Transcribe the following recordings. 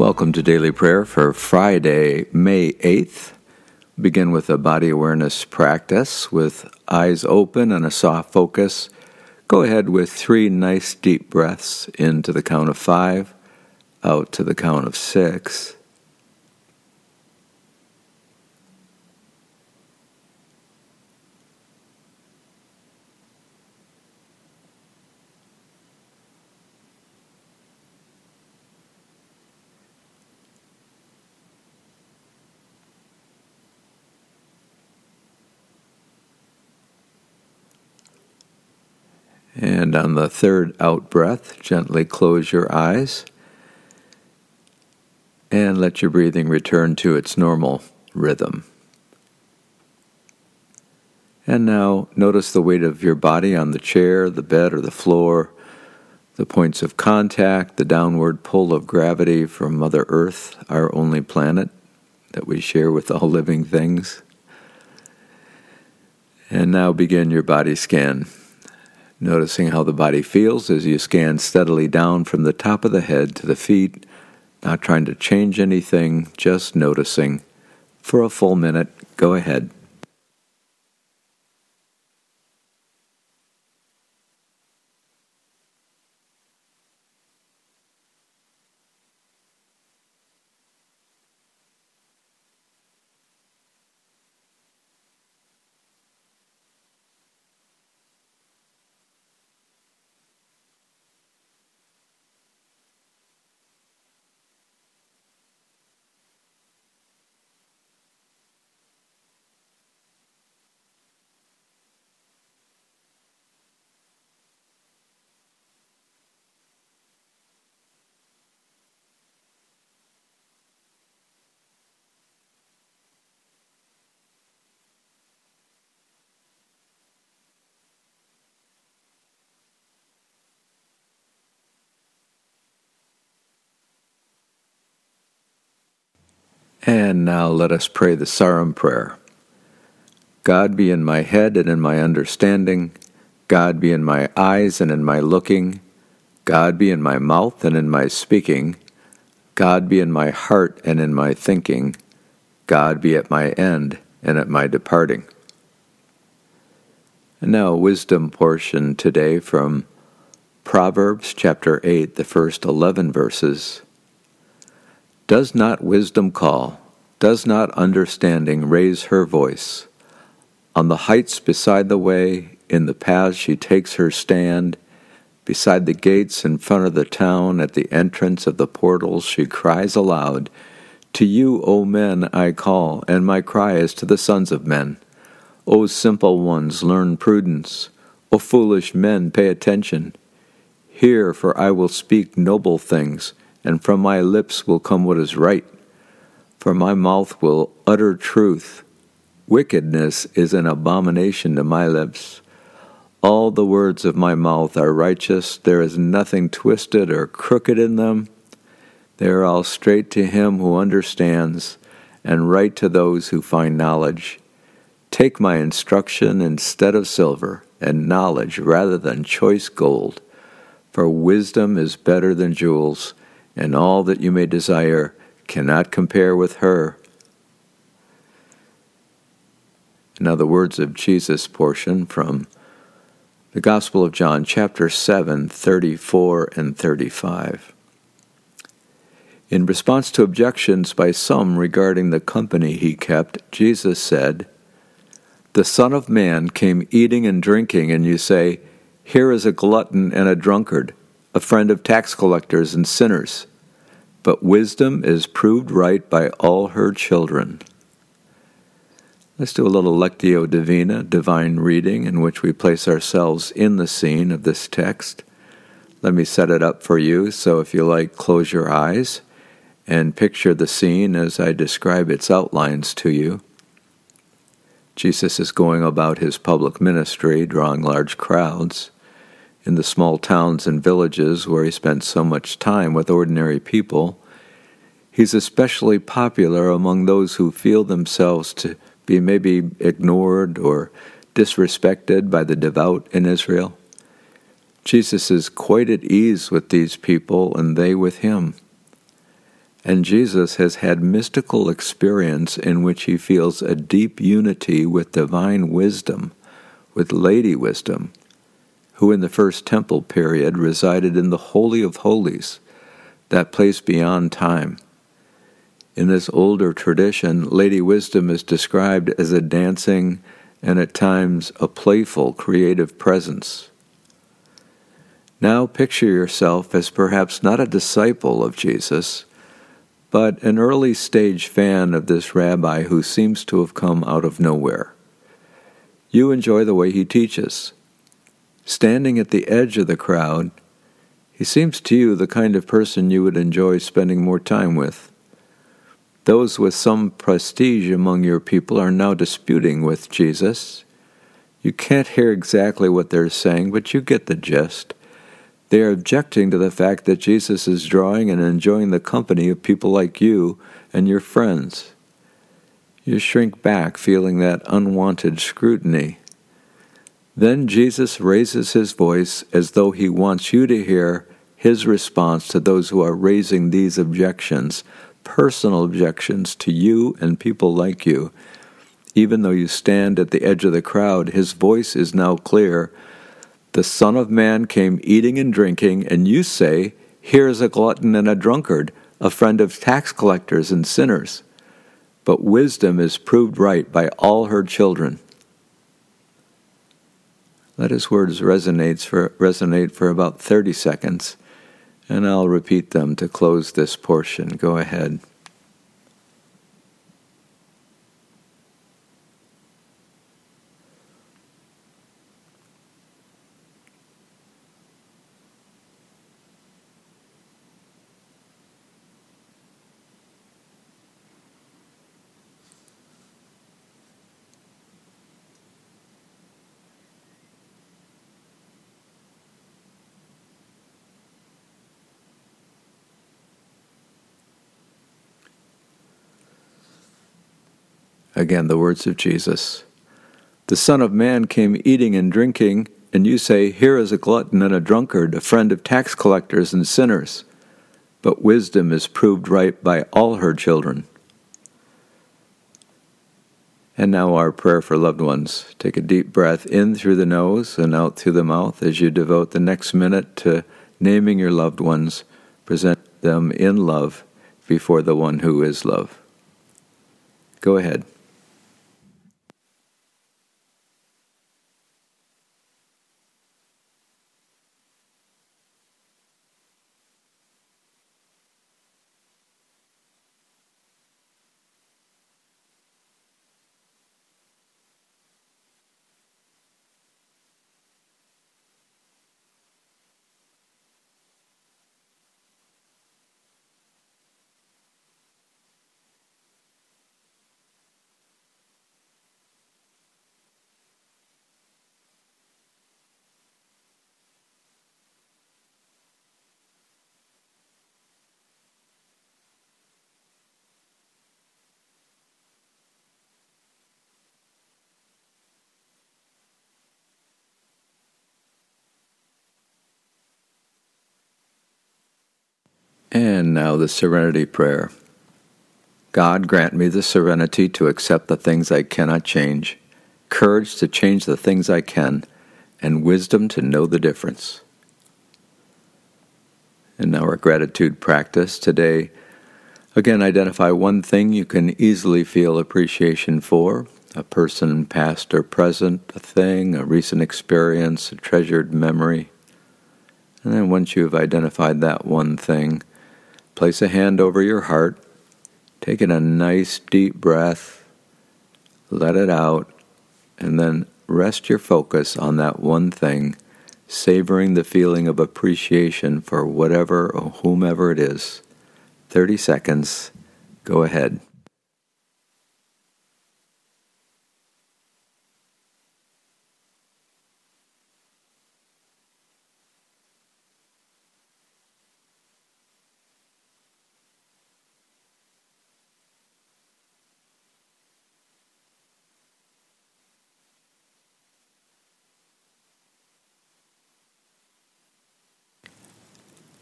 Welcome to Daily Prayer for Friday, May 8th. Begin with a body awareness practice with eyes open and a soft focus. Go ahead with three nice deep breaths into the count of five, out to the count of six. And on the third out breath, gently close your eyes and let your breathing return to its normal rhythm. And now notice the weight of your body on the chair, the bed, or the floor, the points of contact, the downward pull of gravity from Mother Earth, our only planet that we share with all living things. And now begin your body scan noticing how the body feels as you scan steadily down from the top of the head to the feet, not trying to change anything, just noticing. For a full minute, go ahead. And now let us pray the Sarum prayer. God be in my head and in my understanding. God be in my eyes and in my looking. God be in my mouth and in my speaking. God be in my heart and in my thinking. God be at my end and at my departing. And now, wisdom portion today from Proverbs chapter 8, the first 11 verses. Does not wisdom call? Does not understanding raise her voice? On the heights beside the way, in the paths she takes her stand. Beside the gates in front of the town, at the entrance of the portals, she cries aloud, To you, O men, I call, and my cry is to the sons of men. O simple ones, learn prudence. O foolish men, pay attention. Hear, for I will speak noble things and from my lips will come what is right. For my mouth will utter truth. Wickedness is an abomination to my lips. All the words of my mouth are righteous. There is nothing twisted or crooked in them. They are all straight to him who understands, and right to those who find knowledge. Take my instruction instead of silver, and knowledge rather than choice gold. For wisdom is better than jewels and all that you may desire cannot compare with her. Now, the words of Jesus portion from the Gospel of John, chapter 7, 34 and 35. In response to objections by some regarding the company he kept, Jesus said, The Son of Man came eating and drinking, and you say, Here is a glutton and a drunkard a friend of tax collectors and sinners. But wisdom is proved right by all her children. Let's do a little Lectio Divina, divine reading, in which we place ourselves in the scene of this text. Let me set it up for you, so if you like, close your eyes and picture the scene as I describe its outlines to you. Jesus is going about his public ministry, drawing large crowds in the small towns and villages where he spent so much time with ordinary people. He's especially popular among those who feel themselves to be maybe ignored or disrespected by the devout in Israel. Jesus is quite at ease with these people and they with him. and Jesus has had mystical experience in which he feels a deep unity with divine wisdom, with Lady Wisdom, who in the First Temple period resided in the Holy of Holies, that place beyond time. In this older tradition, Lady Wisdom is described as a dancing and at times a playful, creative presence. Now picture yourself as perhaps not a disciple of Jesus, but an early stage fan of this rabbi who seems to have come out of nowhere. You enjoy the way he teaches. Standing at the edge of the crowd, he seems to you the kind of person you would enjoy spending more time with. Those with some prestige among your people are now disputing with Jesus. You can't hear exactly what they're saying, but you get the gist. They are objecting to the fact that Jesus is drawing and enjoying the company of people like you and your friends. You shrink back, feeling that unwanted scrutiny. Then Jesus raises his voice as though he wants you to hear his response to those who are raising these objections, personal objections to you and people like you. Even though you stand at the edge of the crowd, his voice is now clear the Son of Man came eating and drinking, and you say, Here is a glutton and a drunkard, a friend of tax collectors and sinners. But wisdom is proved right by all her children. Let his words resonate for, resonate for about 30 seconds, and I'll repeat them to close this portion. Go ahead. Again, the words of Jesus. The Son of Man came eating and drinking, and you say, Here is a glutton and a drunkard, a friend of tax collectors and sinners. But wisdom is proved right by all her children. And now our prayer for loved ones. Take a deep breath in through the nose and out through the mouth as you devote the next minute to naming your loved ones. Present them in love before the one who is love. Go ahead. And now the Serenity Prayer. God grant me the serenity to accept the things I cannot change, courage to change the things I can, and wisdom to know the difference. And now our gratitude practice today. Again, identify one thing you can easily feel appreciation for a person, past or present, a thing, a recent experience, a treasured memory. And then once you've identified that one thing, Place a hand over your heart. Take in a nice deep breath. Let it out. And then rest your focus on that one thing, savoring the feeling of appreciation for whatever or whomever it is. 30 seconds. Go ahead.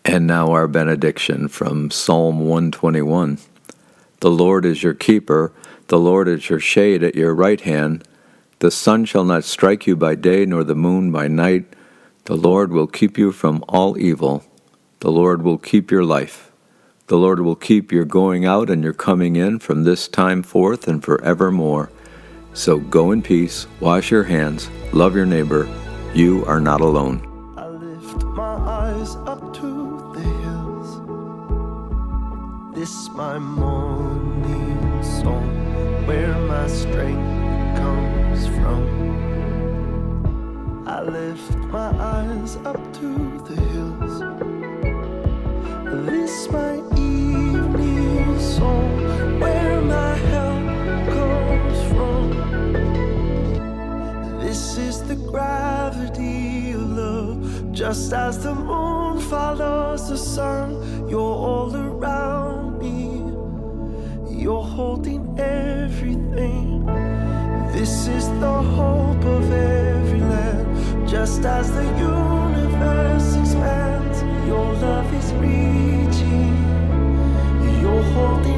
And now our benediction from Psalm 121 The Lord is your keeper, the Lord is your shade at your right hand. The sun shall not strike you by day, nor the moon by night. The Lord will keep you from all evil. The Lord will keep your life. The Lord will keep your going out and your coming in from this time forth and forevermore. So go in peace, wash your hands, love your neighbor. You are not alone. This my morning song, where my strength comes from. I lift my eyes up to the hills. This my evening song, where my help comes from. This is the gravity of love, just as the moon follows the sun. You're all around holding everything. This is the hope of every land, just as the universe expands. Your love is reaching, you're holding